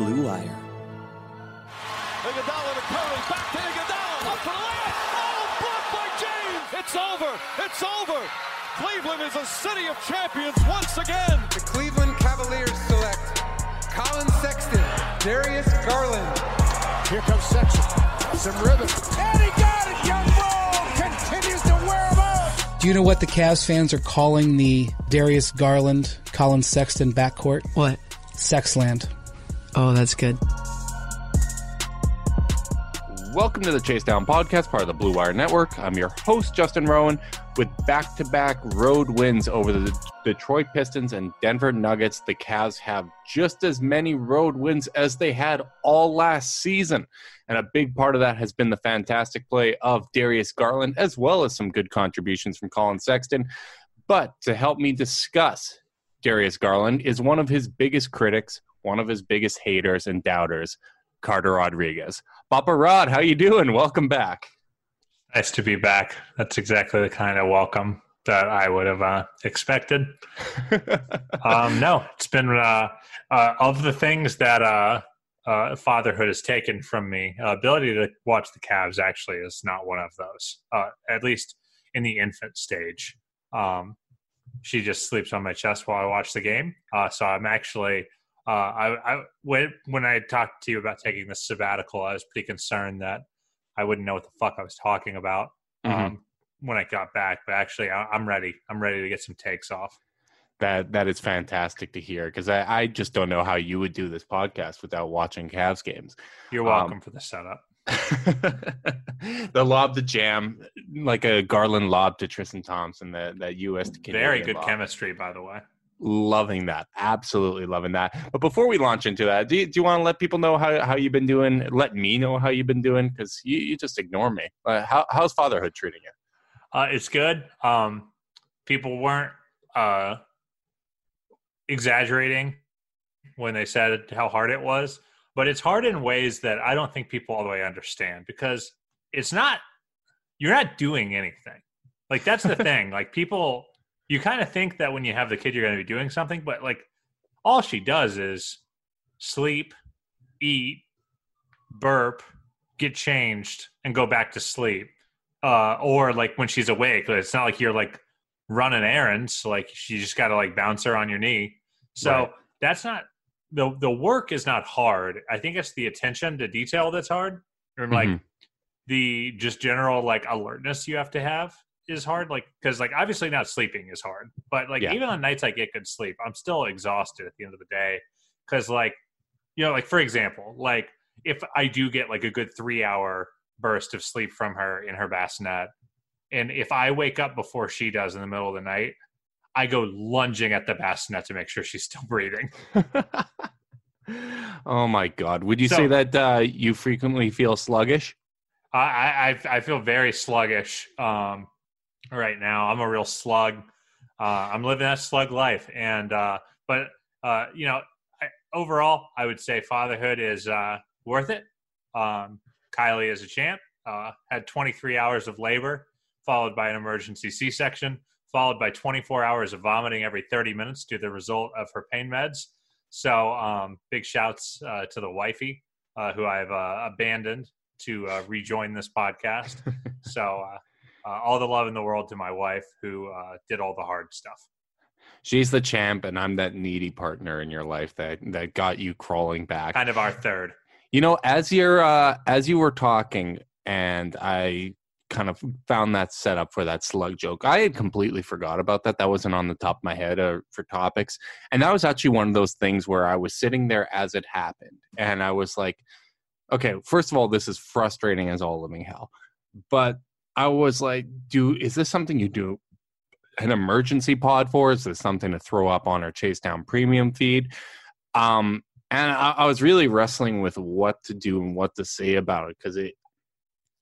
Blue Wire. Iguodala to Curry, back to Iguodala, up for the layup. Oh, blocked by James. It's over. It's over. Cleveland is a city of champions once again. The Cleveland Cavaliers select Collin Sexton, Darius Garland. Here comes Sexton. Some rhythm. And he got it. Young Bull continues to wear him out. Do you know what the Cavs fans are calling the Darius Garland, Collin Sexton backcourt? What? Sexland. Oh, that's good. Welcome to the Chase Down Podcast, part of the Blue Wire Network. I'm your host, Justin Rowan, with back to back road wins over the Detroit Pistons and Denver Nuggets. The Cavs have just as many road wins as they had all last season. And a big part of that has been the fantastic play of Darius Garland, as well as some good contributions from Collin Sexton. But to help me discuss Darius Garland is one of his biggest critics, one of his biggest haters and doubters, Carter Rodriguez. Papa Rod, how you doing? Welcome back. Nice to be back. That's exactly the kind of welcome that I would have uh, expected. um, no, it's been uh, uh, of the things that uh, uh, fatherhood has taken from me. Uh, ability to watch the Cavs actually is not one of those. at least in the infant stage, um, she just sleeps on my chest while I watch the game. so I'm actually. I, I when when I talked to you about taking this sabbatical, I was pretty concerned that I wouldn't know what the fuck I was talking about Mhm. um, when I got back. But actually, I, I'm ready. I'm ready to get some takes off. That that is fantastic to hear because I, I just don't know how you would do this podcast without watching Cavs games. You're Um, welcome for the setup. the lob to jam like a Garland lob to Tristan Thompson that that U.S. to Very good lob. chemistry, by the way. Loving that, absolutely loving that. But before we launch into that, do you, do you want to let people know how, how you've been doing? Let me know how you've been doing because you, you just ignore me. Uh, how, how's fatherhood treating you? Uh, it's good. Um, people weren't uh, exaggerating when they said how hard it was, but it's hard in ways that I don't think people all the way understand because it's not. You're not doing anything. Like that's the thing. Like people, you kind of think that when you have the kid, you're going to be doing something, but like all she does is sleep, eat, burp, get changed, and go back to sleep uh, or like when she's awake. It's not like you're like running errands. Like you just got to like bounce her on your knee. So Right. that's not the the work is not hard. I think it's the attention to detail that's hard, or like Mhm. the just general like alertness you have to have is hard. Like because like obviously not sleeping is hard, but like Yeah. even on nights I get good sleep, I'm still exhausted at the end of the day because like you know like for example like if I do get like a good three hour burst of sleep from her in her bassinet. And if I wake up before she does in the middle of the night, I go lunging at the bassinet to make sure she's still breathing. oh my God! Would you So- say that uh, you frequently feel sluggish? I, I, I- feel very sluggish um, right now. I'm a real slug. Uh, I'm living that slug life. And, uh, but, uh, you know, I, overall, I would say fatherhood is uh, worth it. Um, Kylie is a champ, uh, had 23 hours of labor, followed by an emergency C section, followed by 24 hours of vomiting every 30 minutes due to the result of her pain meds. So, um, big shouts uh, to the wifey uh, who I've uh, abandoned to uh, rejoin this podcast. so, uh, uh, all the love in the world to my wife who uh, did all the hard stuff. She's the champ, and I'm that needy partner in your life that that got you crawling back. Kind of our third. You know, as you're uh, as you were talking, and I kind of found that set up for that slug joke. I had completely forgot about that. That wasn't on the top of my head uh, for topics, and that was actually one of those things where I was sitting there as it happened, and I was like, "Okay, first of all, this is frustrating as all living hell," but I was like, "Do is this something you do an emergency pod for? Is this something to throw up on our Chase Down Premium feed?" Um, and I, I was really wrestling with what to do and what to say about it because it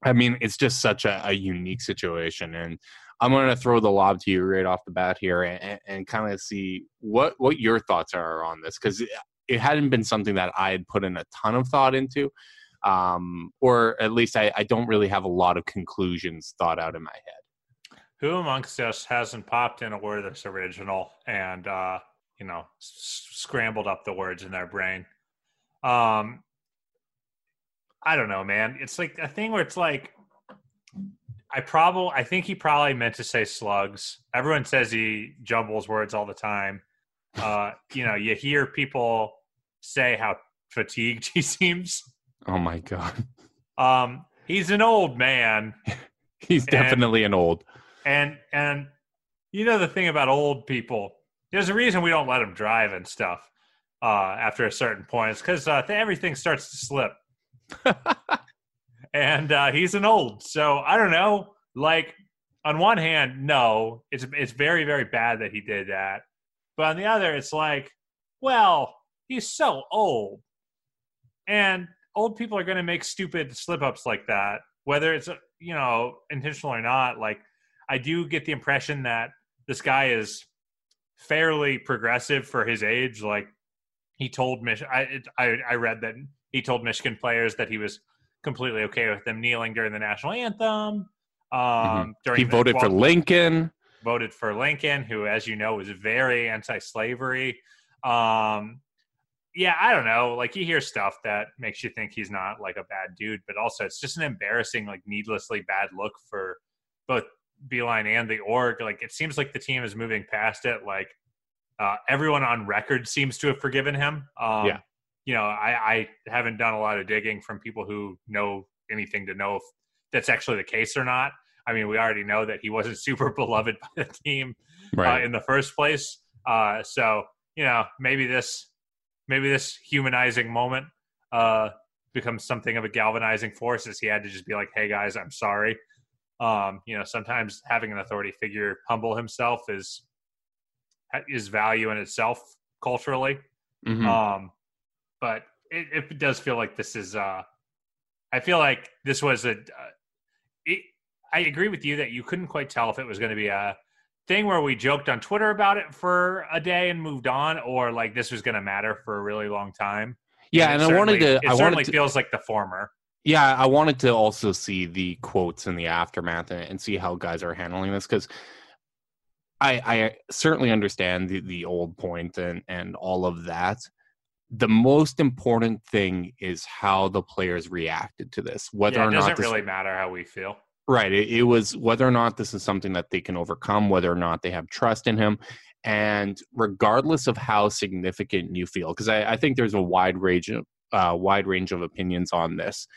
I mean, it's just such a, a unique situation, and I'm going to throw the lob to you right off the bat here, and, and kind of see what what your thoughts are on this, because it, it, hadn't been something that I had put in a ton of thought into, um, or at least I, I don't really have a lot of conclusions thought out in my head. Who amongst us hasn't popped in a word that's original and uh, you know s- scrambled up the words in their brain? Um, I don't know, man. It's like a thing where it's like I probably I think he probably meant to say slugs. Everyone says he jumbles words all the time. Uh, you know, you hear people say how fatigued he seems. Oh my god. Um, he's an old man. he's definitely and, an old. And and you know the thing about old people. There's a reason we don't let them drive and stuff uh, after a certain point. It's because uh, everything starts to slip and uh, he's an old. So I don't know. Like on one hand, no, it's it's very very bad that he did that. But on the other, it's like, well, he's so old, and old people are going to make stupid slip ups like that, whether it's you know intentional or not. Like I do get the impression that this guy is fairly progressive for his age. Like he told Mich, I, I I read that he told Michigan players that he was completely okay with them kneeling during the national anthem. Um, mm-hmm. during he voted for Lincoln. Voted for Lincoln, who, as you know, was very anti-slavery. Um, yeah, I don't know. Like you hear stuff that makes you think he's not like a bad dude, but also it's just an embarrassing, like needlessly bad look for both Beilein and the org. Like it seems like the team is moving past it. Like uh, everyone on record seems to have forgiven him. Um, yeah you know, I, I haven't done a lot of digging from people who know anything to know if that's actually the case or not. I mean, we already know that he wasn't super beloved by the team uh, right. uh, in the first place. Uh, so you know, maybe this maybe this humanizing moment uh, becomes something of a galvanizing force. As he had to just be like, "Hey guys, I'm sorry." Um, you know, sometimes having an authority figure humble himself is is value in itself culturally. Mm-hmm. Um, but it, it does feel like this is. uh I feel like this was a. Uh, it, I agree with you that you couldn't quite tell if it was going to be a thing where we joked on Twitter about it for a day and moved on, or like this was going to matter for a really long time. Yeah, and, and I wanted to. It I certainly to, feels like the former. Yeah, I wanted to also see the quotes in the aftermath and, and see how guys are handling this because I, I certainly understand the, the old point and, and all of that the most important thing is how the players reacted to this. Whether yeah, or not it doesn't really matter how we feel. Right. It, it, was whether or not this is something that they can overcome, whether or not they have trust in him, and regardless of how significant you feel, because I, I, think there's a wide range of uh, wide range of opinions on this.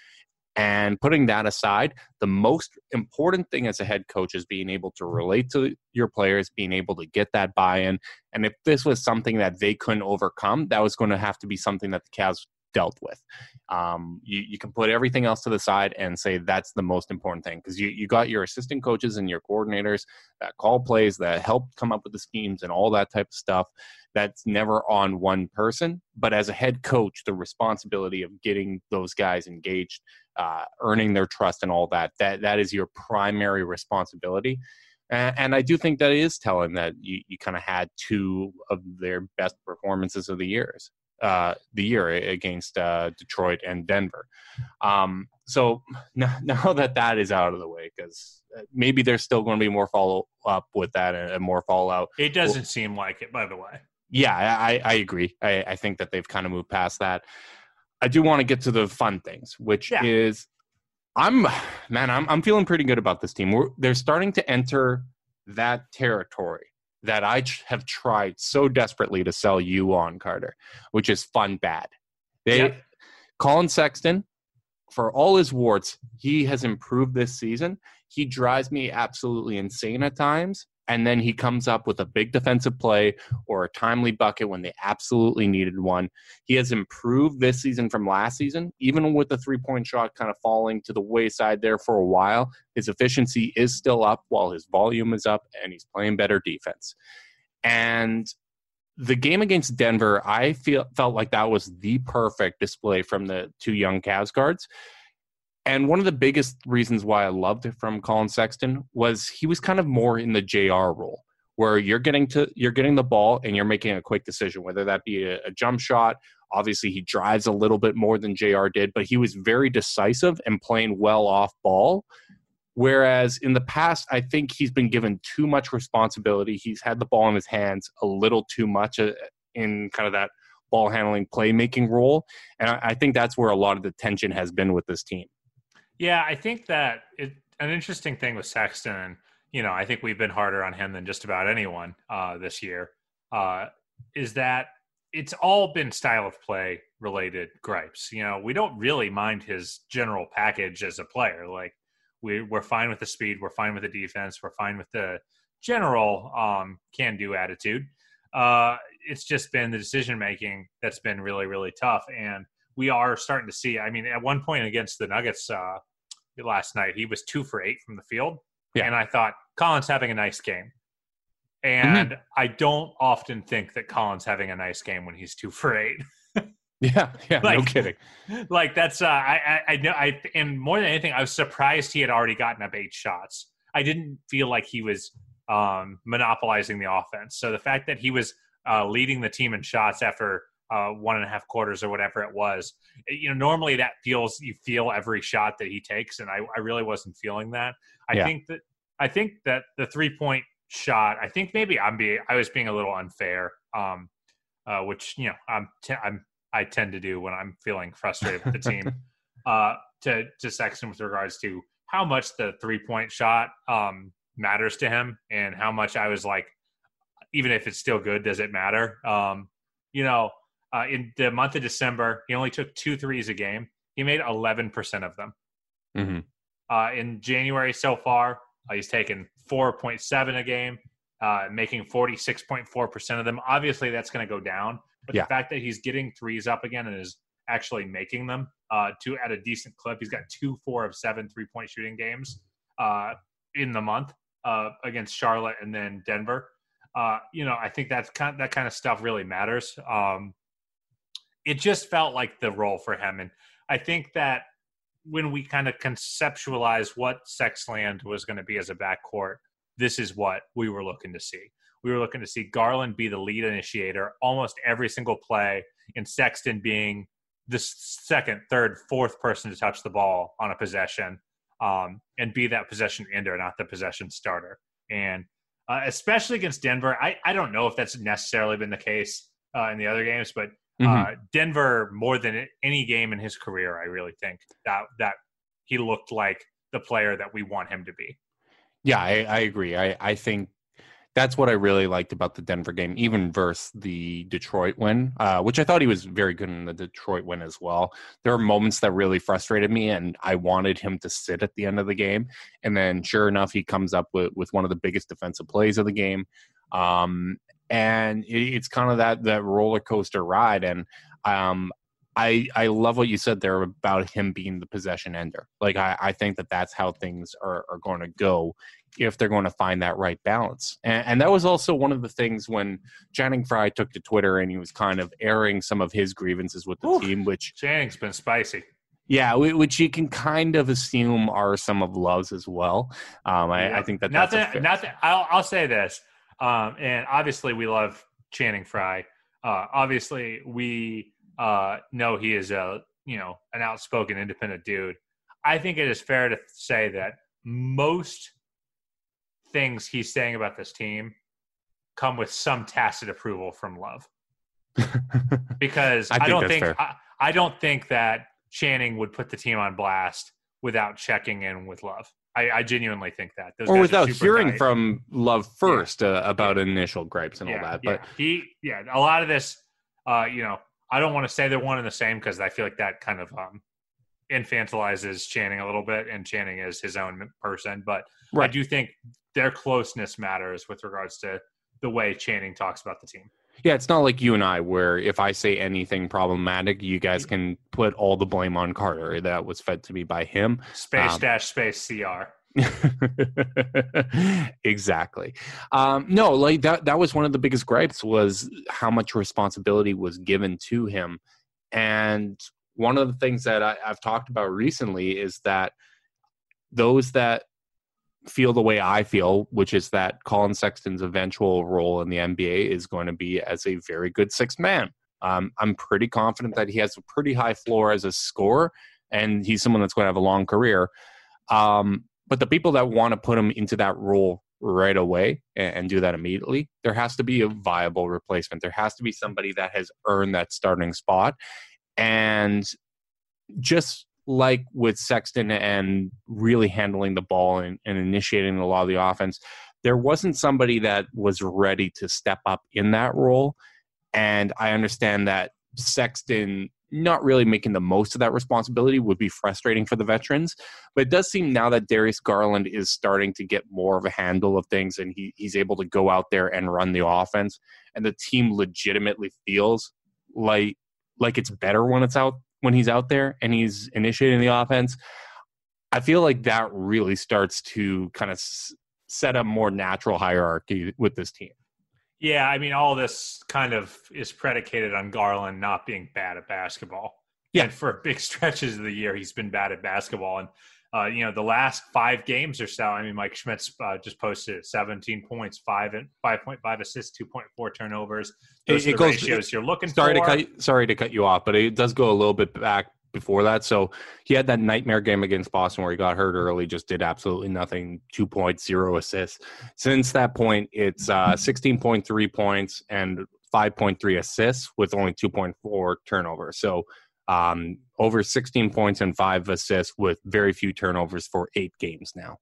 And putting that aside, the most important thing as a head coach is being able to relate to your players, being able to get that buy in. And if this was something that they couldn't overcome, that was going to have to be something that the Cavs dealt with. Um, you, you can put everything else to the side and say that's the most important thing because you, you got your assistant coaches and your coordinators that call plays, that help come up with the schemes and all that type of stuff. That's never on one person. But as a head coach, the responsibility of getting those guys engaged, uh, earning their trust, and all that, that that is your primary responsibility. And, I do think that is telling that you, you kind of had two of their best performances of the years uh, the year against uh, Detroit and Denver. Um, so now, now, that that is out of the way, because uh, maybe there's still going to be more follow up with that and, and more fallout. It doesn't well, seem like it, by the way. Yeah, I, I agree. I, I, think that they've kind of moved past that. I do want to get to the fun things, which yeah. is I'm man, I'm I'm feeling pretty good about this team. We're, they're starting to enter that territory that I have tried so desperately to sell you on, Carter, which is fun bad. They yep. Collin Sexton, for all his warts, he has improved this season. He drives me absolutely insane at times, and then he comes up with a big defensive play or a timely bucket when they absolutely needed one. He has improved this season from last season, even with the three point shot kind of falling to the wayside there for a while. His efficiency is still up while his volume is up, and he's playing better defense. And the game against Denver, I feel felt like that was the perfect display from the two young Cavs guards and one of the biggest reasons why I loved it from Collin Sexton was he was kind of more in the JR role where you're getting to you're getting the ball and you're making a quick decision, whether that be a, a jump shot. Obviously, he drives a little bit more than JR did, but he was very decisive and playing well off ball. Whereas in the past, I think he's been given too much responsibility. He's had the ball in his hands a little too much uh, in kind of that ball handling, playmaking role. And I think that's where a lot of the tension has been with this team. Yeah, I think that it, an interesting thing with Sexton, you know, I think we've been harder on him than just about anyone uh, this year, uh, is that it's all been style of play related gripes. You know, we don't really mind his general package as a player. Like we, we're fine with the speed, we're fine with the defense, we're fine with the general um, can do attitude. Uh, it's just been the decision making that's been really, really tough. And we are starting to see, I mean, at one point against the Nuggets, uh, last night. He was two for eight from the field. Yeah. And I thought, Collin's having a nice game. And mm-hmm. I don't often think that Collin's having a nice game when he's two for eight. yeah, yeah, like, no kidding. Like that's uh, I, I, I know I and more than anything, I was surprised he had already gotten up eight shots. I didn't feel like he was um, monopolizing the offense. So the fact that he was uh, leading the team in shots after uh, one and a half quarters or whatever it was. You know, normally that feels you feel every shot that he takes, and I, I really wasn't feeling that. I yeah. think that I think that the three point shot. I think maybe I'm being I was being a little unfair, um, uh, which you know I'm t- I'm I tend to do when I'm feeling frustrated with the team. uh, to to Sexton with regards to how much the three point shot um, matters to him, and how much I was like, even if it's still good, does it matter? Um, you know, uh, in the month of December, he only took two threes a game. He made 11% of them. Mm-hmm. Uh, in January so far, uh, he's taken 4.7 a game, uh, making 46.4% of them. Obviously, that's going to go down. But yeah. the fact that he's getting threes up again and is actually making them uh, to at a decent clip, he's got two, four of seven three point shooting games uh, in the month against Charlotte and then Denver. you know, I think that's kind of, that kind of stuff really matters. Um, it just felt like the role for him. And I think that when we kind of conceptualize what Sexland was going to be as a backcourt, this is what we were looking to see. We were looking to see Garland be the lead initiator almost every single play, and Sexton being the second, third, fourth person to touch the ball on a possession um, and be that possession ender, not the possession starter. And uh, especially against Denver, I, I don't know if that's necessarily been the case uh, in the other games, but Mm-hmm. Uh, Denver, more than any game in his career, I really think that that he looked like the player that we want him to be. Yeah, I, I agree. I, I think that's what I really liked about the Denver game, even versus the Detroit win, uh, which I thought he was very good in the Detroit win as well. There were moments that really frustrated me, and I wanted him to sit at the end of the game. And then, sure enough, he comes up with, with one of the biggest defensive plays of the game. Um, and it's kind of that that roller coaster ride. And um, I I love what you said there about him being the possession ender. Like I, I think that that's how things are, are going to go if they're going to find that right balance. And, and, that was also one of the things when Channing Frye took to Twitter and he was kind of airing some of his grievances with the Ooh, team, which Channing's been spicy. Yeah, which you can kind of assume are some of Love's as well. Um, I, yeah. I, think that not that's that, not that, I'll, I'll say this. Um, and obviously, we love Channing Frye. Uh, obviously, we uh, know he is a you know an outspoken, independent dude. I think it is fair to say that most things he's saying about this team come with some tacit approval from Love. because I, I don't think I, I, don't think that Channing would put the team on blast without checking in with Love. I, I genuinely think that. Those or without hearing tight. from Love first yeah. uh, about yeah. initial gripes and yeah. all that. But he, yeah, a lot of this, uh, you know, I don't want to say they're one and the same because I feel like that kind of um, infantilizes Channing a little bit, and Channing is his own person. But right. I do think their closeness matters with regards to the way Channing talks about the team. Yeah, it's not like you and I, where if I say anything problematic, you guys can put all the blame on Carter. That was fed to me by him. Space um, dash space CR. exactly. Um, no, like that. That was one of the biggest gripes was how much responsibility was given to him, and one of the things that I, I've talked about recently is that those that feel the way I feel, which is that Collin Sexton's eventual role in the NBA is going to be as a very good sixth man. Um, I'm pretty confident that he has a pretty high floor as a scorer, and he's someone that's going to have a long career. Um, but the people that want to put him into that role right away and, and, do that immediately, there has to be a viable replacement. There has to be somebody that has earned that starting spot. And just like with Sexton and really handling the ball and, and initiating a lot of the offense, there wasn't somebody that was ready to step up in that role. And I understand that Sexton not really making the most of that responsibility would be frustrating for the veterans. But it does seem now that Darius Garland is starting to get more of a handle of things and he, he's able to go out there and run the offense. And the team legitimately feels like like it's better when it's out when he's out there and he's initiating the offense, I feel like that really starts to kind of s- set a more natural hierarchy with this team. Yeah, I mean, all this kind of is predicated on Garland not being bad at basketball. Yeah. And for big stretches of the year, he's been bad at basketball. And uh, you know, the last five games or so, I mean, Mike Schmitz uh, just posted 17 points, five and 5.5 assists, 2.4 turnovers. Those it, it goes, ratios it, you're looking sorry for. To cut, sorry to cut you off, but it does go a little bit back before that. So he had that nightmare game against Boston where he got hurt early, just did absolutely nothing, two assists. Since that point, it's uh, 16.3 points and 5.3 assists with only 2.4 turnovers. So um, over 16 points and five assists with very few turnovers for eight games now.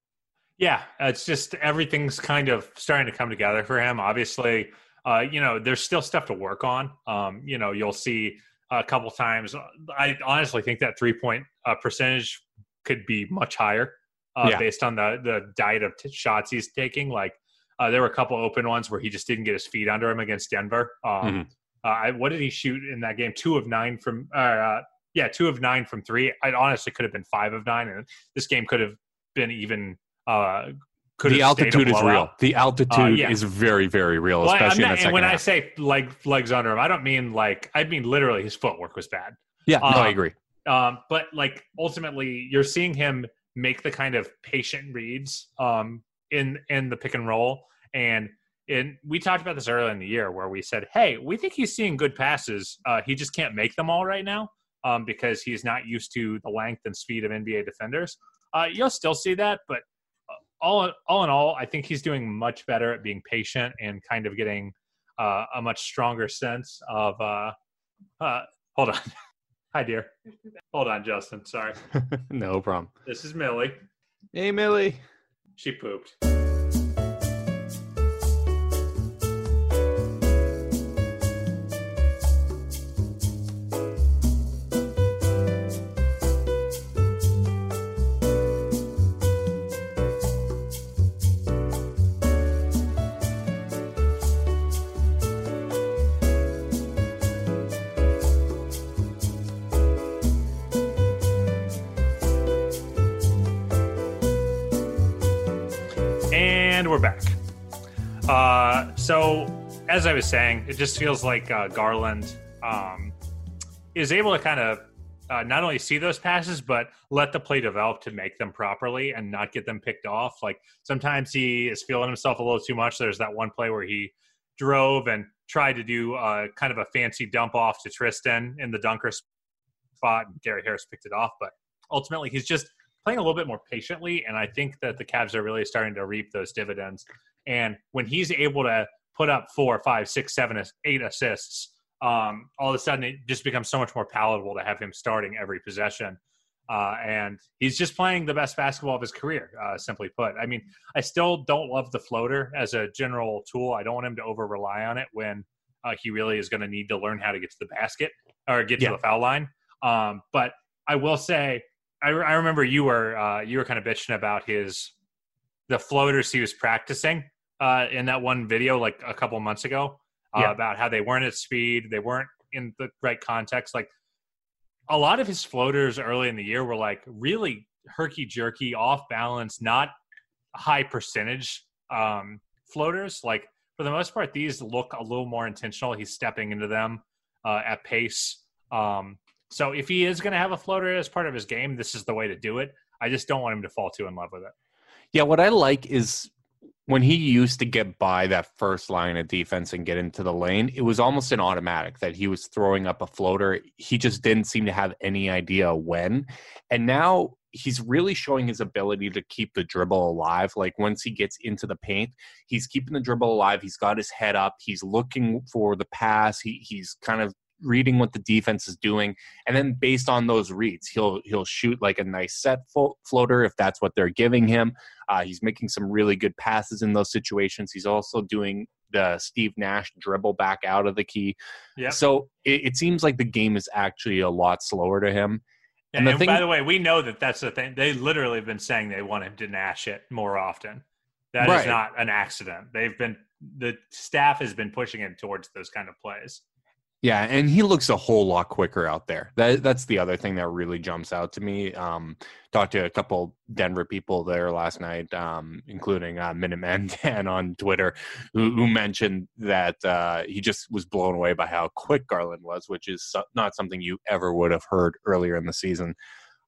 Yeah, it's just everything's kind of starting to come together for him. Obviously, uh, you know, there's still stuff to work on. Um, you know, you'll see a couple times. I honestly think that three point uh, percentage could be much higher uh, yeah. based on the the diet of t- shots he's taking. Like uh, there were a couple open ones where he just didn't get his feet under him against Denver. Um, mm-hmm. Uh, what did he shoot in that game? Two of nine from, uh, yeah, two of nine from three. I honestly could have been five of nine, and this game could have been even. Uh, could the altitude is real. The altitude uh, yeah. is very, very real, well, especially not, in the second when half. I say leg legs under him, I don't mean like I mean literally his footwork was bad. Yeah, um, no, I um, agree. Um, but like ultimately, you're seeing him make the kind of patient reads um, in in the pick and roll, and and we talked about this earlier in the year where we said, hey, we think he's seeing good passes. Uh, he just can't make them all right now um, because he's not used to the length and speed of NBA defenders. Uh, you'll still see that, but uh, all all in all, I think he's doing much better at being patient and kind of getting uh, a much stronger sense of. Uh, uh, hold on, hi dear. Hold on, Justin. Sorry. no problem. This is Millie. Hey, Millie. She pooped. As I was saying, it just feels like uh, Garland um, is able to kind of uh, not only see those passes, but let the play develop to make them properly and not get them picked off. Like sometimes he is feeling himself a little too much. There's that one play where he drove and tried to do uh, kind of a fancy dump off to Tristan in the dunker spot. And Gary Harris picked it off, but ultimately he's just playing a little bit more patiently. And I think that the Cavs are really starting to reap those dividends. And when he's able to put up four, five, six, seven, eight assists, um, all of a sudden it just becomes so much more palatable to have him starting every possession. Uh, and he's just playing the best basketball of his career, uh, simply put. I mean, I still don't love the floater as a general tool. I don't want him to over rely on it when uh, he really is going to need to learn how to get to the basket or get to the foul line. Um, but I will say, I, I remember you were uh, you were kind of bitching about his the floaters he was practicing uh, in that one video like a couple months ago uh, Yeah. about how they weren't at speed, they weren't in the right context. Like a lot of his floaters early in the year were like really herky jerky, off balance, not high percentage um, floaters. Like for the most part, these look a little more intentional. He's stepping into them uh, at pace. Um, so if he is going to have a floater as part of his game, this is the way to do it. I just don't want him to fall too in love with it. Yeah, what I like is when he used to get by that first line of defense and get into the lane, it was almost an automatic that he was throwing up a floater. He just didn't seem to have any idea when. And now he's really showing his ability to keep the dribble alive. Like once he gets into the paint, he's keeping the dribble alive. He's got his head up. He's looking for the pass. He he's kind of reading what the defense is doing and then based on those reads he'll he'll shoot like a nice set fo- floater if that's what they're giving him uh, he's making some really good passes in those situations he's also doing the steve nash dribble back out of the key Yeah. so it, it seems like the game is actually a lot slower to him And, And the thing- by the way, we know that that's the thing. They literally have been saying they want him to nash it more often. That is Right. not an accident. They've been the staff has been pushing him towards those kind of plays. Yeah, and he looks a whole lot quicker out there. That that's the other thing that really jumps out to me. Um, talked to a couple Denver people there last night, um, including uh, Minuteman Dan on Twitter, who, who mentioned that uh, he just was blown away by how quick Garland was, which is so- not something you ever would have heard earlier in the season.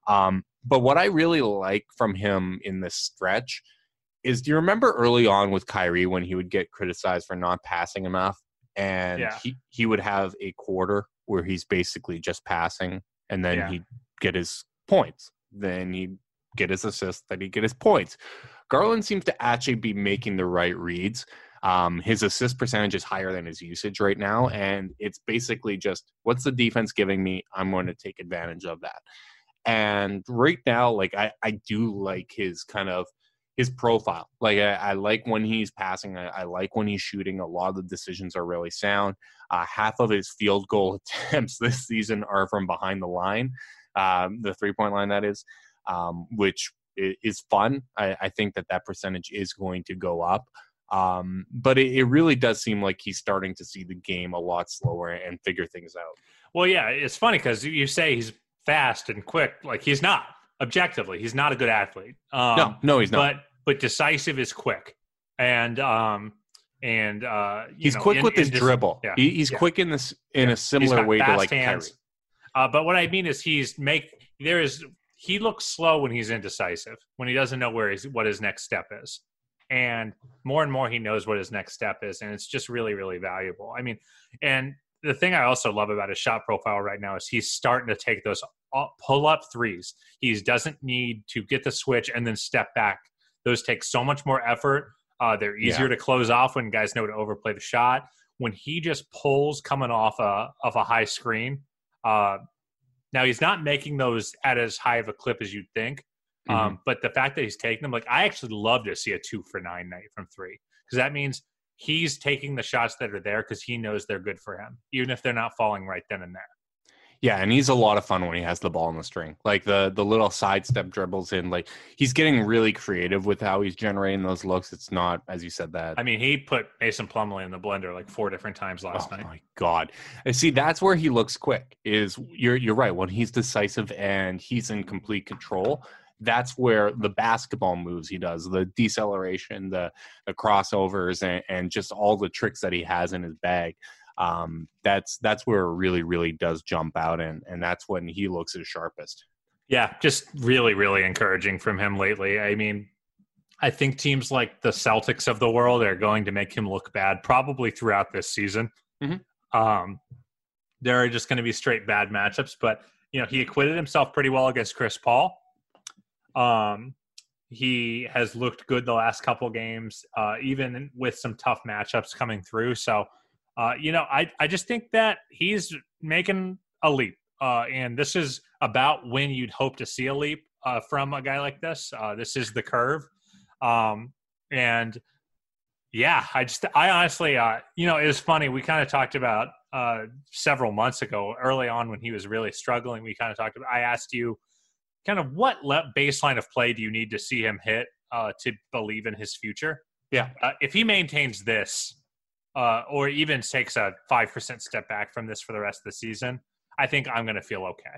Um, but what I really like from him in this stretch is, do you remember early on with Kyrie when he would get criticized for not passing enough? And Yeah. he, he would have a quarter where he's basically just passing and then Yeah. he'd get his points. Then he'd get his assists then he'd get his points. Garland seems to actually be making the right reads. Um, his assist percentage is higher than his usage right now and it's basically just what's the defense giving me? I'm going to take advantage of that. And right now like i, I do like his kind of his profile. Like I, I like when he's passing. I, I like when he's shooting. A lot of the decisions are really sound. Uh, half of his field goal attempts this season are from behind the line, um, the three point line that is, um, which is fun. I, I think that that percentage is going to go up. Um, but it, it really does seem like he's starting to see the game a lot slower and figure things out. Well, yeah, it's funny because you say he's fast and quick. Like he's not objectively, he's not a good athlete. Um, no, no, he's not. But decisive is quick, and um and uh you he's know, quick in- with his dribble. Yeah, he's yeah. quick in this in Yeah. a similar way to like hands. Kyrie. Uh, but what I mean is he's make there is he looks slow when he's indecisive when he doesn't know where he's what his next step is, and more and more he knows what his next step is, and it's just really really valuable. I mean, and the thing I also love about his shot profile right now is he's starting to take those pull up threes. He doesn't need to get the switch and then step back. Those take so much more effort. Uh, they're easier to close off when guys know to overplay the shot. When he just pulls coming off a of a high screen, uh, now he's not making those at as high of a clip as you'd think. Um, but the fact that he's taking them, like I actually love to see a two for nine night from three because that means he's taking the shots that are there because he knows they're good for him, even if they're not falling right then and there. Yeah, and he's a lot of fun when he has the ball in the string. Like the the little sidestep dribbles in. Like he's getting really creative with how he's generating those looks. It's not, as you said, that. I mean, he put Mason Plumlee in the blender like four different times last night. oh night. my god! And see, that's where he looks quick. Is you're you're right when he's decisive and he's in complete control. That's where the basketball moves he does, the deceleration, the the crossovers, and, and just all the tricks that he has in his bag. Um, that's that's where it really really does jump out, and and that's when he looks his sharpest. Yeah, just really, really encouraging from him lately. I mean, I think teams like the Celtics of the world are going to make him look bad probably throughout this season. Mhm. Um, there are just going to be straight bad matchups, but you know he acquitted himself pretty well against Chris Paul. Um, he has looked good the last couple games, uh, even with some tough matchups coming through. So, uh, you know, I I just think that he's making a leap uh, and this is about when you'd hope to see a leap uh, from a guy like this. Uh, this is the curve, um, and yeah, I just I honestly, uh, you know, it was funny. We kind of talked about uh, several months ago, early on when he was really struggling. We kind of talked about. I asked you, kind of what le- baseline of play do you need to see him hit uh, to believe in his future? Yeah, uh, if he maintains this, uh, or even takes a five percent step back from this for the rest of the season, I think I'm going to feel okay.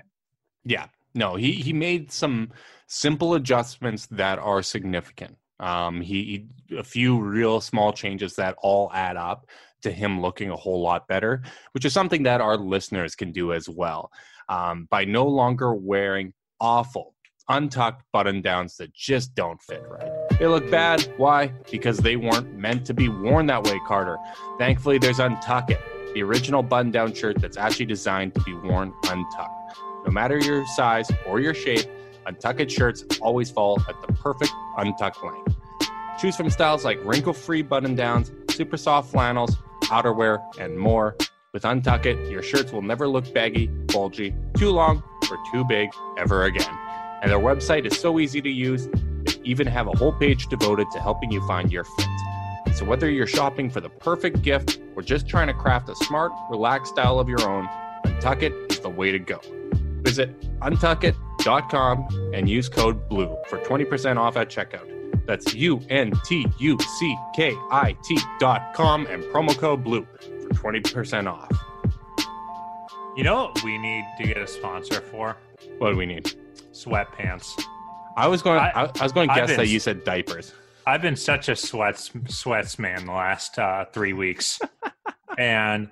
Yeah, no, he he made some simple adjustments that are significant. Um, he, he, a few real small changes that all add up to him looking a whole lot better, which is something that our listeners can do as well. Um, by no longer wearing awful untucked button downs that just don't fit right. They look bad. Why? Because they weren't meant to be worn that way, Carter. Thankfully, there's Untuck It, the original button down shirt that's actually designed to be worn untucked. No matter your size or your shape, Untucked shirts always fall at the perfect untucked length. Choose from styles like wrinkle free button downs, super soft flannels, outerwear, and more. With Untuck It, your shirts will never look baggy, bulgy, too long, or too big ever again. And their website is so easy to use, they even have a whole page devoted to helping you find your fit. So whether you're shopping for the perfect gift or just trying to craft a smart, relaxed style of your own, Untuck It is the way to go. Visit untuckit.com and use code BLUE for 20% off at checkout. That's U N T U C K I T dot com and promo code BLUE for 20% off. You know what we need to get a sponsor for? What do we need? Sweatpants. I was going. I, I, I was going to guess been, that you said diapers. I've been such a sweats sweats man the last uh, three weeks, and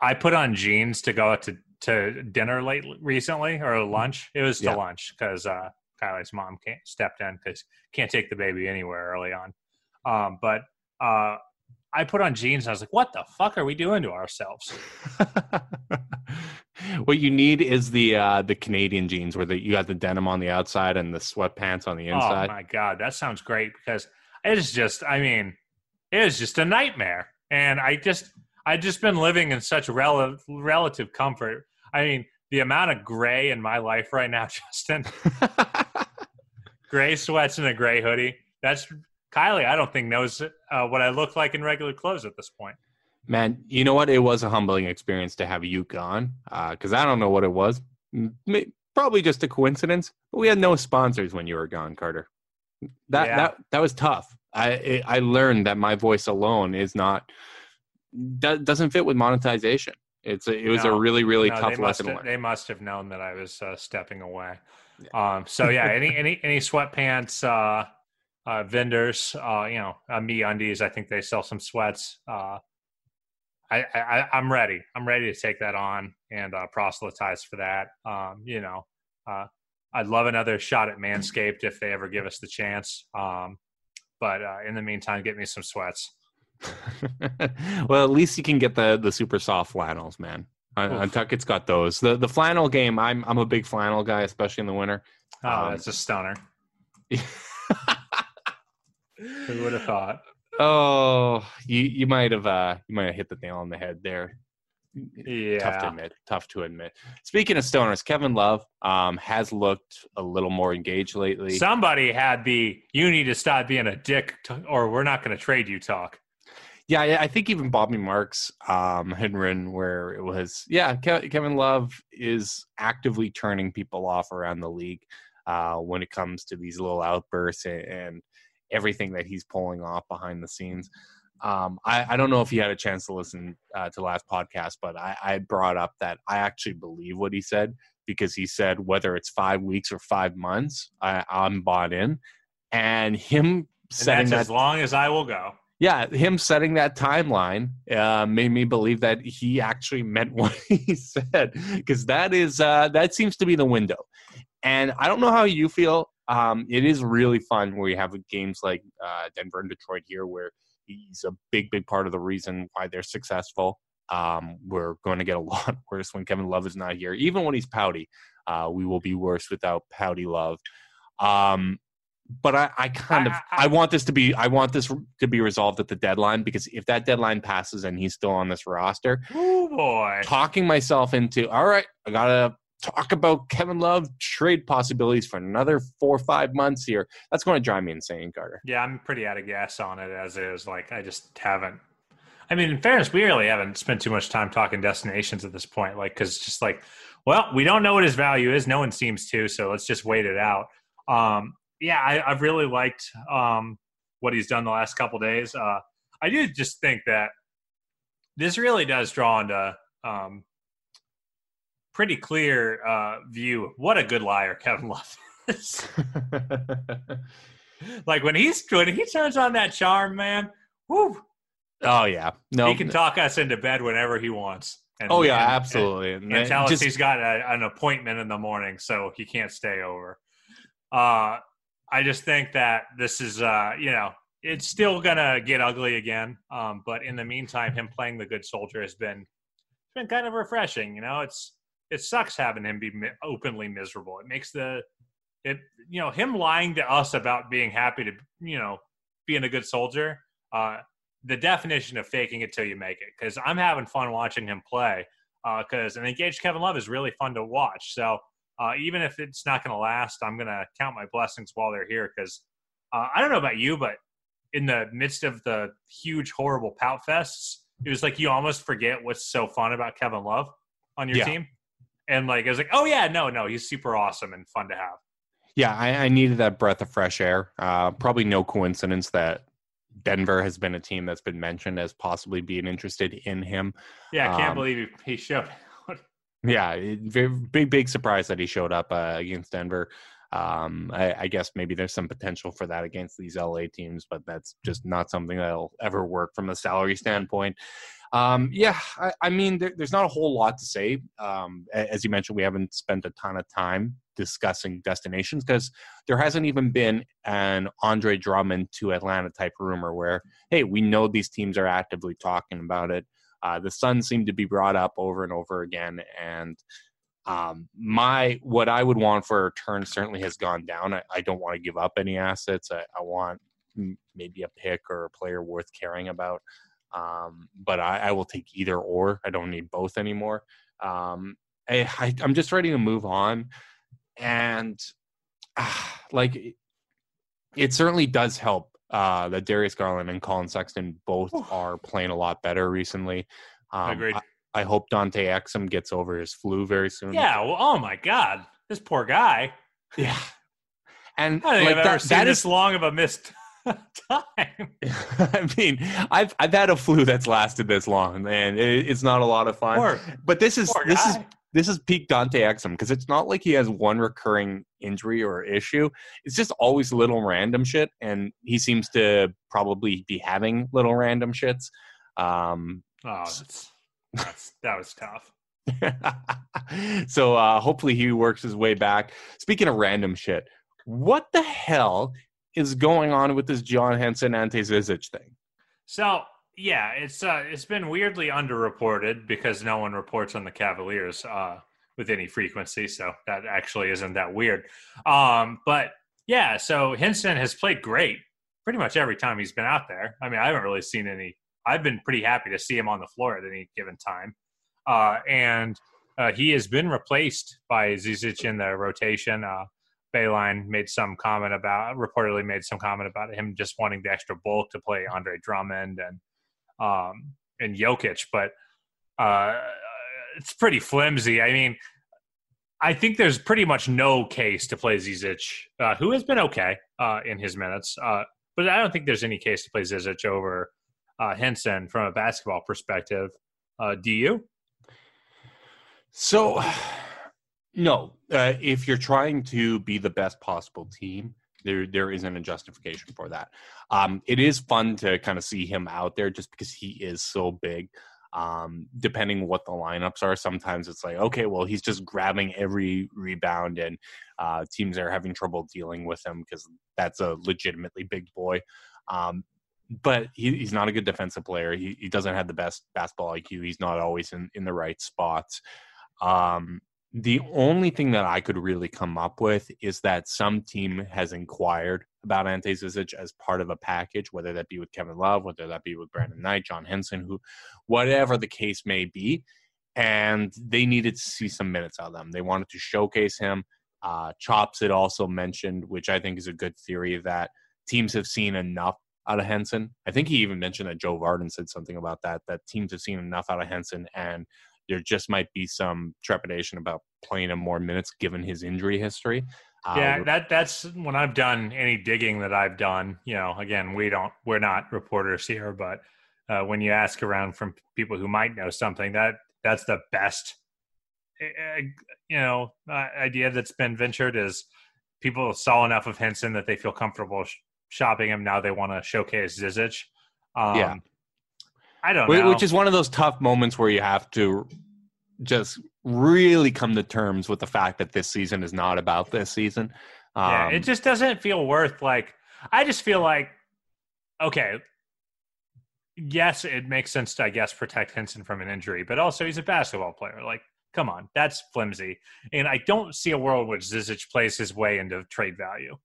I put on jeans to go out to to dinner late recently or lunch. It was to yeah. lunch because uh, Kylie's mom can't, stepped in because can't take the baby anywhere early on. Um, but uh, I put on jeans and I was like, "What the fuck are we doing to ourselves?" what you need is the uh, the Canadian jeans where the, you got the denim on the outside and the sweatpants on the oh inside. Oh my god, that sounds great because it is just. I mean, it is just a nightmare, and I just I just been living in such rel- relative comfort I mean, the amount of gray in my life right now, Justin. gray sweats and a gray hoodie. That's Kylie. I don't think knows uh, what I look like in regular clothes at this point. Man, you know what? It was a humbling experience to have you gone because uh, I don't know what it was. Probably just a coincidence, but we had no sponsors when you were gone, Carter. That yeah. that that was tough. I I learned that my voice alone is not doesn't fit with monetization. It's a, it was no, a really really no, tough lesson. Have, they must have known that I was uh, stepping away. Yeah. Um, so yeah, any any any sweatpants uh, uh, vendors, uh, you know, uh, MeUndies. I think they sell some sweats. I, I I'm ready. I'm ready to take that on and uh, proselytize for that. Um, you know, uh, I'd love another shot at Manscaped if they ever give us the chance. Um, but uh, in the meantime, get me some sweats. well, at least you can get the the super soft flannels, man. Untuckit's got those. The the flannel game. I'm I'm a big flannel guy, especially in the winter. Oh, um, that's a stunner. Who would have thought? Oh, you you might have uh you might have hit the nail on the head there. Yeah. Tough to admit. Tough to admit. Speaking of stoners, Kevin Love um, has looked a little more engaged lately. Somebody had the "you need to stop being a dick" or "we're not going to trade you" talk. Yeah, I think even Bobby Marks um, had written where it was, yeah, Kevin Love is actively turning people off around the league uh, when it comes to these little outbursts and, and everything that he's pulling off behind the scenes. Um, I, I, don't know if you had a chance to listen uh, to last podcast, but I, I, brought up that I actually believe what he said because he said whether it's five weeks or five months, I, am bought in, and him setting that as long as I will go yeah, him setting that timeline uh, made me believe that he actually meant what he said because that is uh, that seems to be the window. And I don't know how you feel. Um, it is really fun where you have games like uh, Denver and Detroit here, where he's a big, big part of the reason why they're successful. Um, we're going to get a lot worse when Kevin Love is not here. Even when he's pouty, uh, we will be worse without pouty Love. Um, but I, I kind of I, I, want this to be I want this to be resolved at the deadline because if that deadline passes and he's still on this roster, oh boy, talking myself into all right, I gotta talk about Kevin Love trade possibilities for another four or five months here. That's going to drive me insane, Carter. Yeah, I'm pretty out of gas on it as is. Like, I just haven't. I mean, in fairness, we really haven't spent too much time talking destinations at this point. Like, because just like, well, we don't know what his value is. No one seems to. So let's just wait it out. Um, yeah, I, have really liked um, what he's done the last couple days. Uh, I do just think that this really does draw into um, pretty clear uh, view. What a good liar Kevin Love is. like when he's when he turns on that charm, man. Whoo. Oh yeah, no, he can talk us into bed whenever he wants. And, oh yeah, and, absolutely. And, and tell just, us he's got a, an appointment in the morning, so he can't stay over. Uh, I just think that this is, uh, you know, it's still gonna get ugly again. Um, but in the meantime, him playing the good soldier has been been kind of refreshing. You know, it's it sucks having him be openly miserable. It makes the it you know him lying to us about being happy to you know being a good soldier. Uh, the definition of faking it till you make it. Because I'm having fun watching him play. Because uh, an engaged Kevin Love is really fun to watch. So uh, even if it's not going to last, I'm going to count my blessings while they're here. Because uh, I don't know about you, but in the midst of the huge, horrible pout fests, it was like you almost forget what's so fun about Kevin Love on your yeah. team and like I was like, oh yeah, no, no, he's super awesome and fun to have. Yeah, I, I needed that breath of fresh air. Uh, probably no coincidence that Denver has been a team that's been mentioned as possibly being interested in him. Yeah, I can't um, believe he, showed. yeah, big big surprise that he showed up uh, against Denver. Um, I, I, guess maybe there's some potential for that against these LA teams, but that's just not something that'll ever work from a salary standpoint. Um, yeah, I, I mean, there, there's not a whole lot to say. Um, as you mentioned, we haven't spent a ton of time discussing destinations because there hasn't even been an Andre Drummond to Atlanta type rumor where, hey, we know these teams are actively talking about it. Uh, the Suns seem to be brought up over and over again, and um, my what I would want for a return certainly has gone down. I, I don't want to give up any assets. I, I want maybe a pick or a player worth caring about. Um, but I, I, will take either or. I don't need both anymore. Um, I, am just ready to move on, and uh, like it, it, certainly does help uh, that Darius Garland and Collin Sexton both are playing a lot better recently. Um, Agreed. I, I, hope Dante Exum gets over his flu very soon. Yeah. Well, oh my God, this poor guy. Yeah. And I like, that, that this long of a missed time. I mean, I've I've had a flu that's lasted this long, and it, it's not a lot of fun. Poor, but this is this is this is peak Dante Exum because it's not like he has one recurring injury or issue. It's just always little random shit, and he seems to probably be having little random shits. Um, oh, that's that was tough. so uh, hopefully he works his way back. Speaking of random shit, what the hell is going on with this John Henson Ante Zizic thing? So yeah, it's uh, it's been weirdly underreported because no one reports on the Cavaliers uh, with any frequency, so that actually isn't that weird. Um, but yeah, so Henson has played great pretty much every time he's been out there. I mean, I haven't really seen any. I've been pretty happy to see him on the floor at any given time, uh, and uh, he has been replaced by Zizic in the rotation. Uh, Beilein made some comment about reportedly made some comment about him just wanting the extra bulk to play Andre Drummond and um and Jokic, but uh it's pretty flimsy. I mean, I think there's pretty much no case to play Zizic, uh, who has been okay uh, in his minutes, uh, but I don't think there's any case to play Zizic over uh, Henson from a basketball perspective. Uh, do you? So no, uh, if you're trying to be the best possible team, there there isn't a justification for that. Um, it is fun to kind of see him out there just because he is so big. Um, depending what the lineups are, sometimes it's like, okay, well, he's just grabbing every rebound, and uh, teams are having trouble dealing with him because that's a legitimately big boy. Um, but he, he's not a good defensive player. He, he doesn't have the best basketball IQ. He's not always in, in the right spots. Um, the only thing that I could really come up with is that some team has inquired about Ante Zizic as part of a package, whether that be with Kevin Love, whether that be with Brandon Knight, John Henson, who, whatever the case may be. and they needed to see some minutes out of them. They wanted to showcase him. Uh, Chops had also mentioned, which I think is a good theory, that teams have seen enough out of Henson. I think he even mentioned that Joe Vardon said something about that, that teams have seen enough out of Henson and there just might be some trepidation about playing him more minutes given his injury history. Uh, yeah, that that's when I've done any digging that I've done. You know, again, we don't, we're not reporters here, but uh, when you ask around from people who might know something, that that's the best, uh, you know, uh, idea that's been ventured is people saw enough of Henson that they feel comfortable shopping him. Now they want to showcase Zizic. Um, yeah. I don't know. Which is one of those tough moments where you have to just really come to terms with the fact that this season is not about this season. Um, yeah, it just doesn't feel worth like. I just feel like, okay, yes, it makes sense to I guess protect Henson from an injury, but also he's a basketball player. Like, come on, that's flimsy. And I don't see a world which Zizic plays his way into trade value.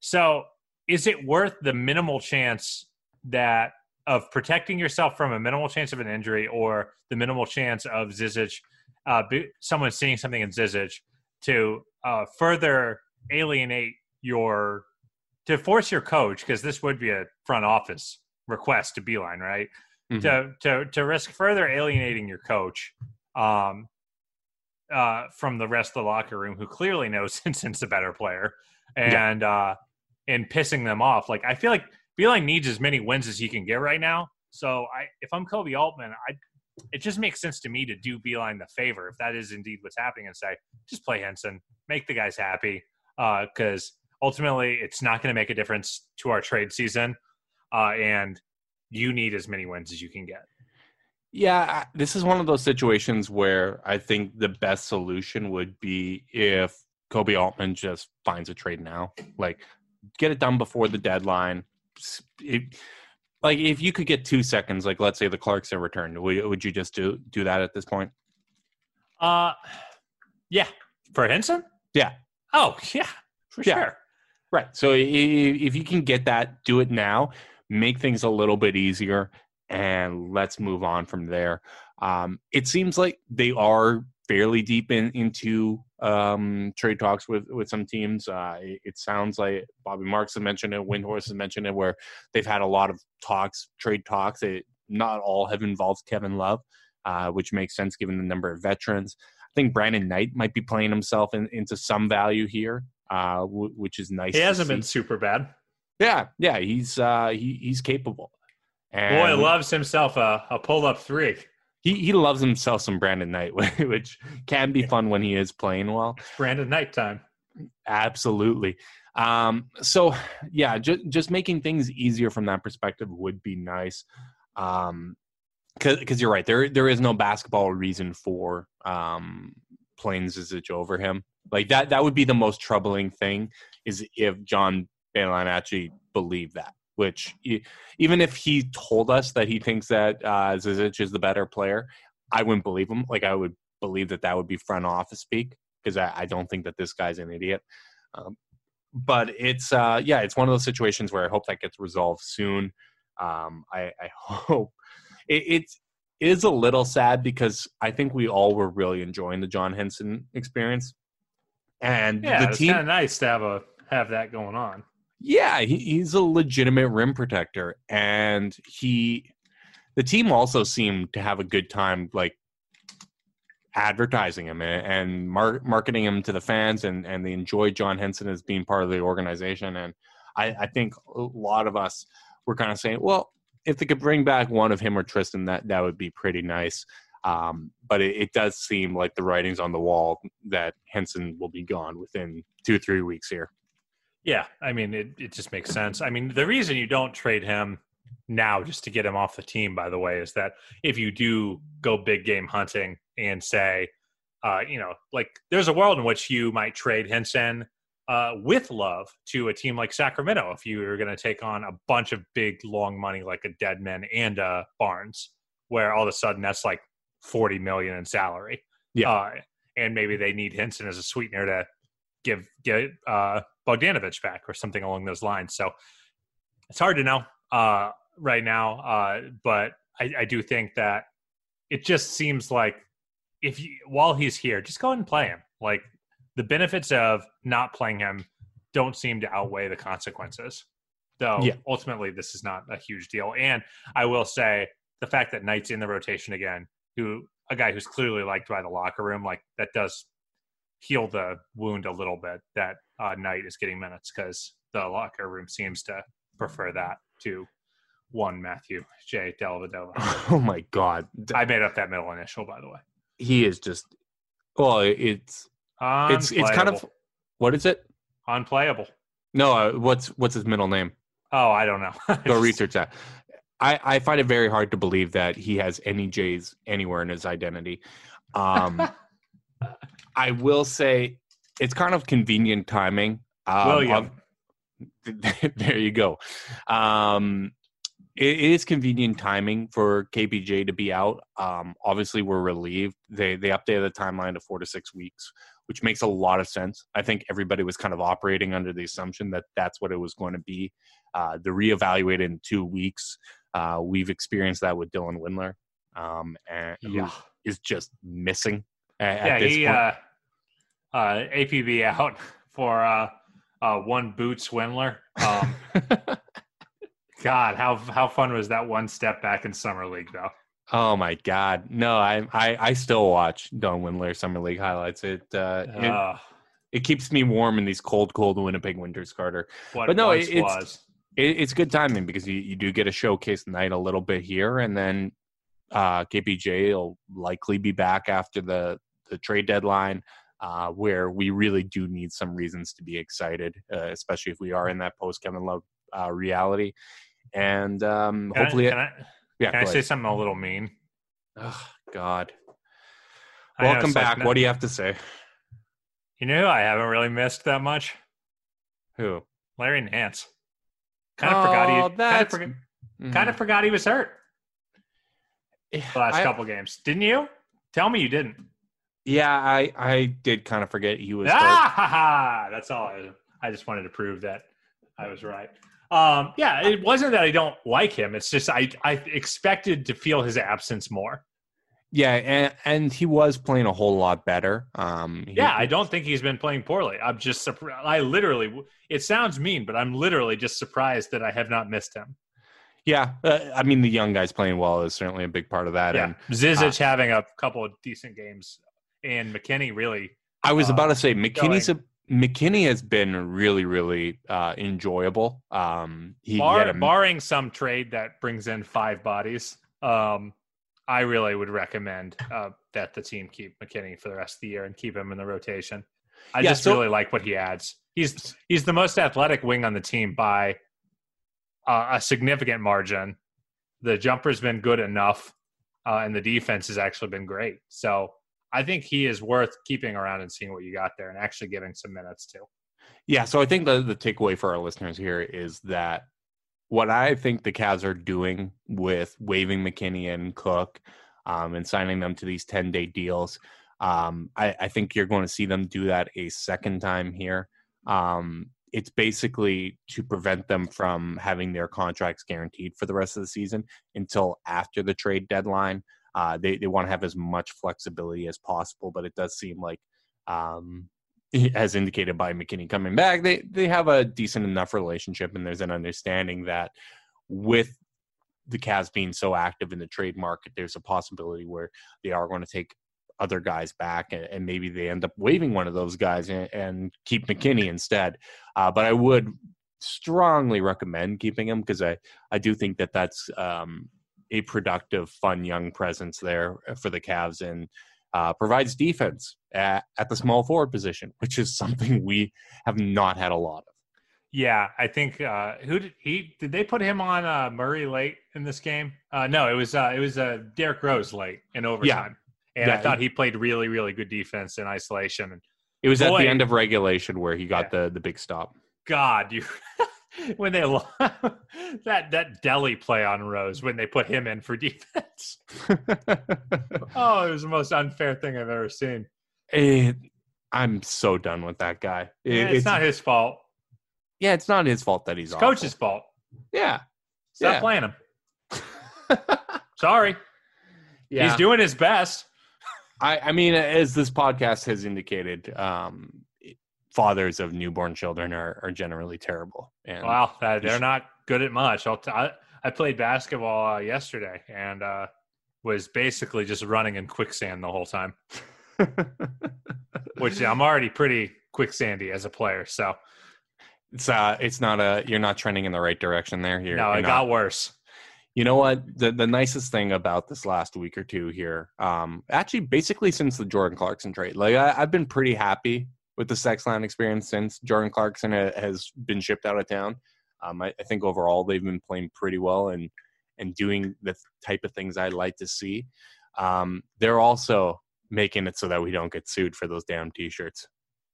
So, is it worth the minimal chance that of protecting yourself from a minimal chance of an injury or the minimal chance of Zizic, uh, someone seeing something in Zizic to uh, further alienate your, to force your coach, because this would be a front office request to Beilein, right? Mm-hmm. To, to, to risk further alienating your coach um, uh, from the rest of the locker room, who clearly knows Simpson's a better player, and yeah. And pissing them off. Like I feel like Beilein needs as many wins as he can get right now. So I, if I'm Koby Altman, I, it just makes sense to me to do Beilein the favor if that is indeed what's happening, and say just play Henson, make the guys happy, because uh, ultimately it's not going to make a difference to our trade season, uh, and you need as many wins as you can get. Yeah, this is one of those situations where I think the best solution would be if Koby Altman just finds a trade now, like get it done before the deadline it, like if you could get two seconds, like let's say the Clarkson returned, would, would you just do do that at this point? Uh, yeah, for Henson. Yeah. Oh yeah, for yeah. sure. Right. So if you can get that, do it now. Make things a little bit easier, and let's move on from there. Um, it seems like they are fairly deep in, into um, trade talks with with some teams. Uh, it, it, sounds like Bobby Marks has mentioned it, Windhorst has mentioned it, where they've had a lot of talks, trade talks. It, not all have involved Kevin Love, uh, which makes sense given the number of veterans. I think Brandon Knight might be playing himself in, into some value here, uh, w- which is nice. He hasn't been super bad. Yeah, yeah, he's uh, he, he's capable. And Boy loves himself a, a pull up three he he loves himself some Brandon Knight, which can be fun when he is playing well. It's Brandon Knight time. Absolutely. Um, so yeah, just just making things easier from that perspective would be nice. Um, because you're right, there there is no basketball reason for um playing Zizic over him. Like that that would be the most troubling thing is if John Beilein actually believed that which even if he told us that he thinks that uh, Zizic is the better player, I wouldn't believe him. Like I would believe that that would be front office speak because I, I, don't think that this guy's an idiot. Um, but it's uh, yeah, it's one of those situations where I hope that gets resolved soon. Um, I, I, hope it, it's a little sad because I think we all were really enjoying the John Henson experience, and yeah, the team. Kind of nice to have a have that going on yeah, he, he's a legitimate rim protector, and he, the team also seemed to have a good time, like advertising him and, and mar- marketing him to the fans, and and they enjoy John Henson as being part of the organization, and I, I think a lot of us were kind of saying, well, if they could bring back one of him or Tristan, that that would be pretty nice. Um, but it, it, does seem like the writing's on the wall that Henson will be gone within two three weeks here. Yeah, I mean, it, it just makes sense. I mean, the reason you don't trade him now just to get him off the team, by the way, is that if you do go big game hunting and say, uh, you know, like there's a world in which you might trade Henson uh, with love to a team like Sacramento if you are going to take on a bunch of big long money like a Dedmon and a Barnes, where all of a sudden that's like 40 million in salary. Yeah. Uh, and maybe they need Henson as a sweetener to give get uh, Bogdanovich back or something along those lines. So it's hard to know uh, right now, uh, but I, I, do think that it just seems like if you, while he's here, just go ahead and play him. Like the benefits of not playing him don't seem to outweigh the consequences. Though Yeah. ultimately, this is not a huge deal. And I will say the fact that Knight's in the rotation again, who a guy who's clearly liked by the locker room, like that does heal the wound a little bit that uh, Knight is getting minutes because the locker room seems to prefer that to one Matthew J. Dellavedova. Oh my god, I made up that middle initial, by the way. he is just. Well, it's it's it's kind of what is it? unplayable. No, uh, what's what's his middle name? Oh, I don't know. Go research that. I, I find it very hard to believe that he has any J's anywhere in his identity. Um, I will say it's kind of convenient timing. Um, William. there you go. Um, it is convenient timing for KPJ to be out. Um, obviously, we're relieved. They they updated the timeline to four to six weeks, which makes a lot of sense. I think everybody was kind of operating under the assumption that that's what it was going to be. Uh, the reevaluate in two weeks. Uh, we've experienced that with Dylan Windler, um, and Yeah. is just missing yeah, he uh, uh, APB out for uh, uh, one boot swindler. Um, God, how how fun was that one step back in summer league though? Oh my God! No, I I, I still watch Don Windler summer league highlights. It uh, it, it keeps me warm in these cold, cold Winnipeg winters, Carter. what But no, once it's- was. It, it's good timing because you, you do get a showcase night a little bit here, and then uh, KPJ will likely be back after the the trade deadline, uh, where we really do need some reasons to be excited, uh, especially if we are in that post Kevin Love uh, reality. And um, Can I- hopefully, can I, yeah. can I say ahead. something a little mean? Oh, God. I know Welcome like back. no- what do you have to say? You know, I haven't really missed that much. Who? Larry Nance. Kind of forgot he. Oh, Kind of, forgot, Mhm. kind of forgot he was hurt the last I- couple games. Didn't you? Tell me you didn't. Yeah, I I did kind of forget he was. Ah, ha, ha. that's all. I, I just wanted to prove that I was right. Um, yeah, it wasn't that I don't like him. It's just I I expected to feel his absence more. Yeah, and and he was playing a whole lot better. Um, he- Yeah, I don't think he's been playing poorly. I'm just surprised. I literally. It sounds mean, but I'm literally just surprised that I have not missed him. Yeah. Uh, I mean, the young guys playing well is certainly a big part of that. Yeah, And Zizic having a couple of decent games, and McKinney really. I was uh, about to say McKinney's a, McKinney has been really really uh, enjoyable. Um, he, bar, a, barring some trade that brings in five bodies, um, I really would recommend uh, that the team keep McKinney for the rest of the year and keep him in the rotation. I Yeah, just so- really like what he adds. He's he's the most athletic wing on the team by uh, a significant margin. The jumper's been good enough, uh, and the defense has actually been great. So I think he is worth keeping around and seeing what you got there, and actually giving some minutes to. Yeah, so I think the the takeaway for our listeners here is that what I think the Cavs are doing with waiving McKinney and Cook um, and signing them to these ten day deals, um, I, I think you're going to see them do that a second time here. Um, it's basically to prevent them from having their contracts guaranteed for the rest of the season until after the trade deadline. Uh, they they want to have as much flexibility as possible, but it does seem like um, as indicated by McKinney coming back, they they have a decent enough relationship, and there's an understanding that with the Cavs being so active in the trade market, there's a possibility where they are going to take other guys back, and, and maybe they end up waiving one of those guys and, and keep McKinney instead. Uh, but I would strongly recommend keeping him because I I do think that that's um, a productive, fun young presence there for the Cavs and uh, provides defense at, at the small forward position, which is something we have not had a lot of. Yeah, I think uh, who did he did they put him on uh, Murray late in this game? Uh, no, it was uh, it was uh, Derrick Rose late in overtime, and I thought he played really really good defense in isolation. And It was at the end of regulation where he got the the big stop. God, you when they that that deli play on Rose when they put him in for defense. oh, it was the most unfair thing I've ever seen. It- I'm so done with that guy. It- Yeah, it's, not his fault. yeah, it's not his fault that he's It's awful. coach's fault. Yeah, Stop Yeah. playing him. Sorry, yeah. he's doing his best. I, I mean, as this podcast has indicated, um, fathers of newborn children are, are generally terrible. And Wow, uh, they're not good at much. I'll t- I, I played basketball uh, yesterday and uh, was basically just running in quicksand the whole time, which I'm already pretty quicksandy as a player. So it's uh, it's not a you're not trending in the right direction there. You're, no, you're it not- got worse. You know what? The the nicest thing about this last week or two here, um, actually, basically since the Jordan Clarkson trade, like I, I've been pretty happy with the Sexland experience since Jordan Clarkson ha- has been shipped out of town. Um, I, I think overall they've been playing pretty well and and doing the type of things I like to see. Um, they're also making it so that we don't get sued for those damn t-shirts.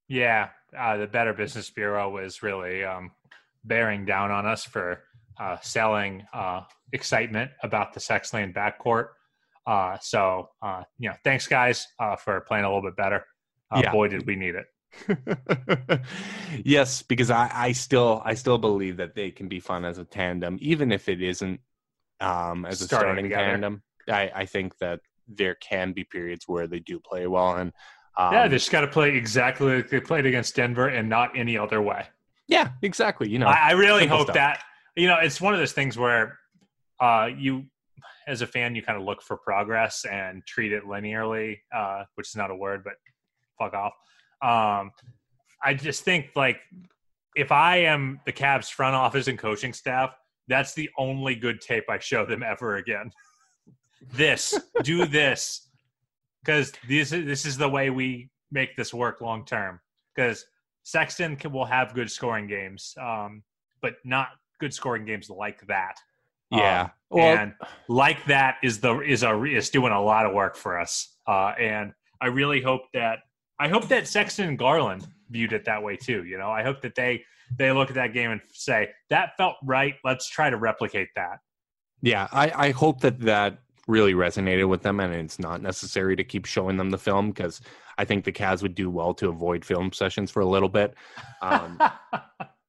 Yeah, uh, the Better Business Bureau was really um, bearing down on us for uh, selling uh, excitement about the sex Sexland backcourt. Uh, so, uh, you know, thanks guys uh, for playing a little bit better. Uh, Yeah. Boy, did we need it. yes, because I, I still I still believe that they can be fun as a tandem, even if it isn't um, as a Starting tandem. I, I think that there can be periods where they do play well, and um, yeah, they just got to play exactly like they played against Denver and not any other way. yeah, exactly. You know, I, I really hope stuff. that you know it's one of those things where uh, you, as a fan, you kind of look for progress and treat it linearly, uh, which is not a word, but fuck off. Um, I just think like if I am the Cavs front office and coaching staff, that's the only good tape I show them ever again. this, do this, because this is this is the way we make this work long term. Because Sexton can, will have good scoring games, um, but not good scoring games like that. yeah. Um, well, and like that is the is a is doing a lot of work for us. Uh, and I really hope that I hope that Sexton and Garland viewed it that way too. You know, I hope that they they look at that game and say that felt right. Let's try to replicate that. Yeah, I, I hope that that really resonated with them, and it's not necessary to keep showing them the film because I think the Cavs would do well to avoid film sessions for a little bit. Um,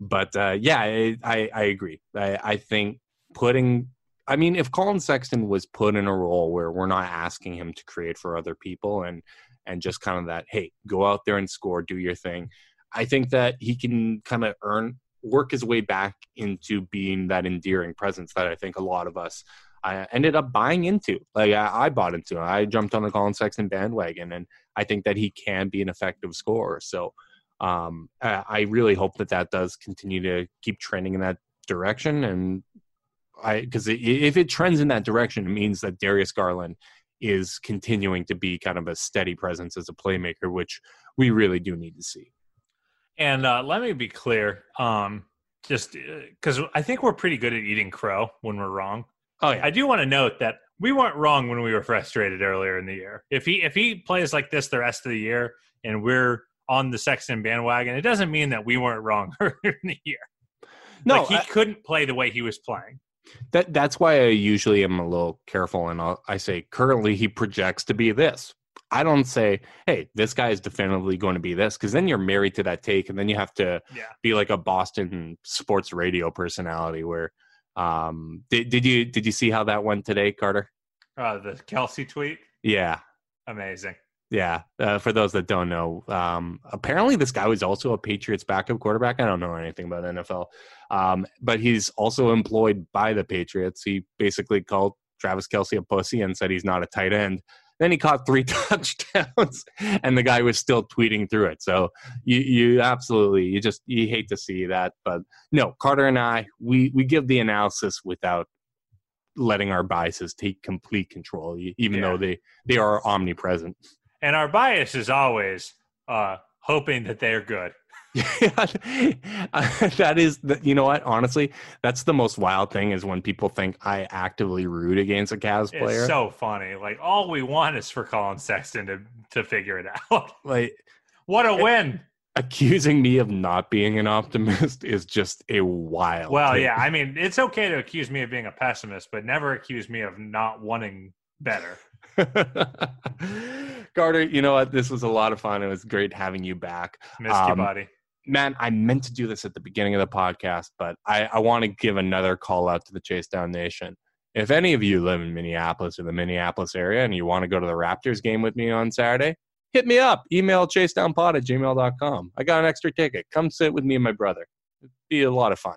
but uh, yeah, I, I, I agree. I, I think putting, I mean, if Collin Sexton was put in a role where we're not asking him to create for other people and and just kind of that, hey, go out there and score, do your thing. I think that he can kind of earn work his way back into being that endearing presence that I think a lot of us I ended up buying into. Like I, I bought into. I jumped on the Collin Sexton bandwagon, and I think that he can be an effective scorer. So um, I, really hope that that does continue to keep trending in that direction. And I because if it trends in that direction, it means that Darius Garland is continuing to be kind of a steady presence as a playmaker, which we really do need to see. And uh, let me be clear, um, just because I think we're pretty good at eating crow when we're wrong. Oh yeah, I do want to note that we weren't wrong when we were frustrated earlier in the year. If he if he plays like this the rest of the year and we're on the Sexton bandwagon, it doesn't mean that we weren't wrong earlier in the year. no, like he I- couldn't play the way he was playing. That that's why I usually am a little careful, and I'll, I say currently he projects to be this. I don't say, hey, this guy is definitively going to be this, because then you're married to that take, and then you have to Yeah. be like a Boston sports radio personality. Where um, did did you did you see how that went today, Carter? Uh, the Kelce tweet, Yeah, amazing. Yeah. Uh, for those that don't know, um, apparently this guy was also a Patriots backup quarterback. I don't know anything about NFL, um, but he's also employed by the Patriots. He basically called Travis Kelce a pussy and said he's not a tight end. Then he caught three touchdowns, and the guy was still tweeting through it. So you, you absolutely, you just you hate to see that, but no, Carter and I, we we give the analysis without letting our biases take complete control, even Yeah. though they they are omnipresent. And our bias is always uh, hoping that they're good. that is, the, you know what? Honestly, that's the most wild thing is when people think I actively root against a Cavs player. It's so funny. Like all we want is for Collin Sexton to to figure it out. like what a win! accusing me of not being an optimist is just a wild. Well, take. yeah. I mean, it's okay to accuse me of being a pessimist, but never accuse me of not wanting better. Carter, you know what? This was a lot of fun. It was great having you back. Missed you, Um, buddy. man, I meant to do this at the beginning of the podcast, but I, I want to give another call out to the Chase Down Nation. if any of you live in Minneapolis or the Minneapolis area and you want to go to the Raptors game with me on Saturday, hit me up. Email chasedownpod at gmail.com. I got an extra ticket. Come sit with me and my brother. It'd be a lot of fun.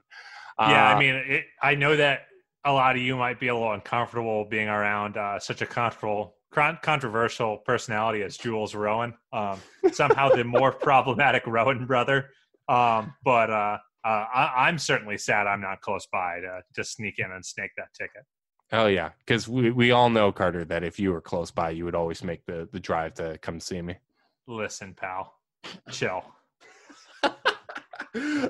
Yeah, Uh, I mean, it, I know that a lot of you might be a little uncomfortable being around uh, such a controversial, controversial personality as Jules Rowan. Um, somehow the more problematic Rowan brother. Um, but uh, uh, I, I'm certainly sad I'm not close by to, to sneak in and snake that ticket. Oh yeah, because we, we all know Carter that if you were close by, you would always make the the drive to come see me. Listen, pal, chill.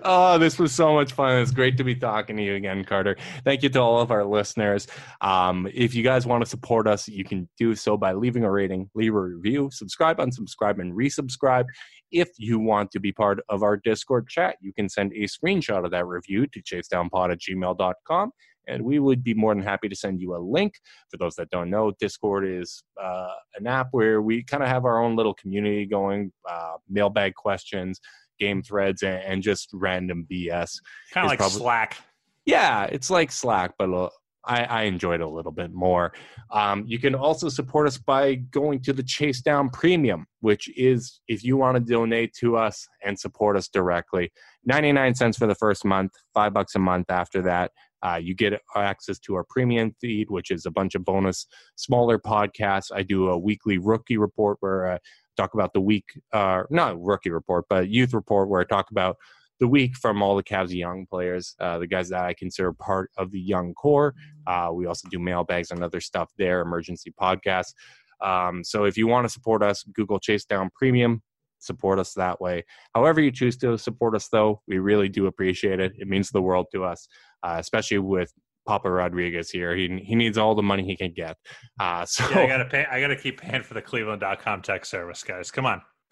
Oh, this was so much fun. It's great to be talking to you again, Carter. Thank you to all of our listeners. Um, if you guys want to support us, you can do so by leaving a rating, leave a review, subscribe, unsubscribe, and resubscribe. If you want to be part of our Discord chat, you can send a screenshot of that review to chasedownpod at gmail.com. And we would be more than happy to send you a link. For those that don't know, Discord is uh, an app where we kind of have our own little community going, uh, mailbag questions, game threads, and, and just random BS. Kind of like probably- Slack. Yeah, it's like Slack, but uh, I, I enjoyed it a little bit more. Um, you can also support us by going to the Chase Down Premium, which is if you want to donate to us and support us directly, 99 cents for the first month, five bucks a month after that. Uh, you get access to our premium feed, which is a bunch of bonus smaller podcasts. I do a weekly rookie report where I talk about the week, uh, not rookie report, but youth report where I talk about the week from all the Cavs young players, uh, the guys that I consider part of the young core. Uh, we also do mailbags and other stuff there, emergency podcasts. Um, so if you want to support us, Google Chase Down Premium, support us that way. However, you choose to support us, though, we really do appreciate it. It means the world to us, uh, especially with Papa Rodriguez here. He, he needs all the money he can get. Uh, so Yeah, I gotta pay. I gotta keep paying for the Cleveland.com tech service, guys. Come on.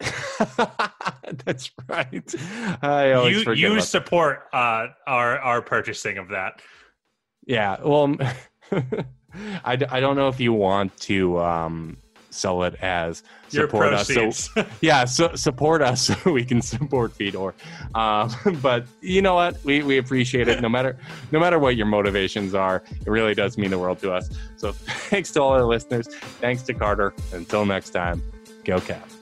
That's right. I always You you support uh, our our purchasing of that. Yeah, well, I, d- I don't know if you want to um, sell it as support us. So yeah, so support us so we can support Fedor. Um, but you know what? We, we appreciate it no matter no matter what your motivations are. It really does mean the world to us. So thanks to all our listeners. Thanks to Carter. Until next time, go Cavs.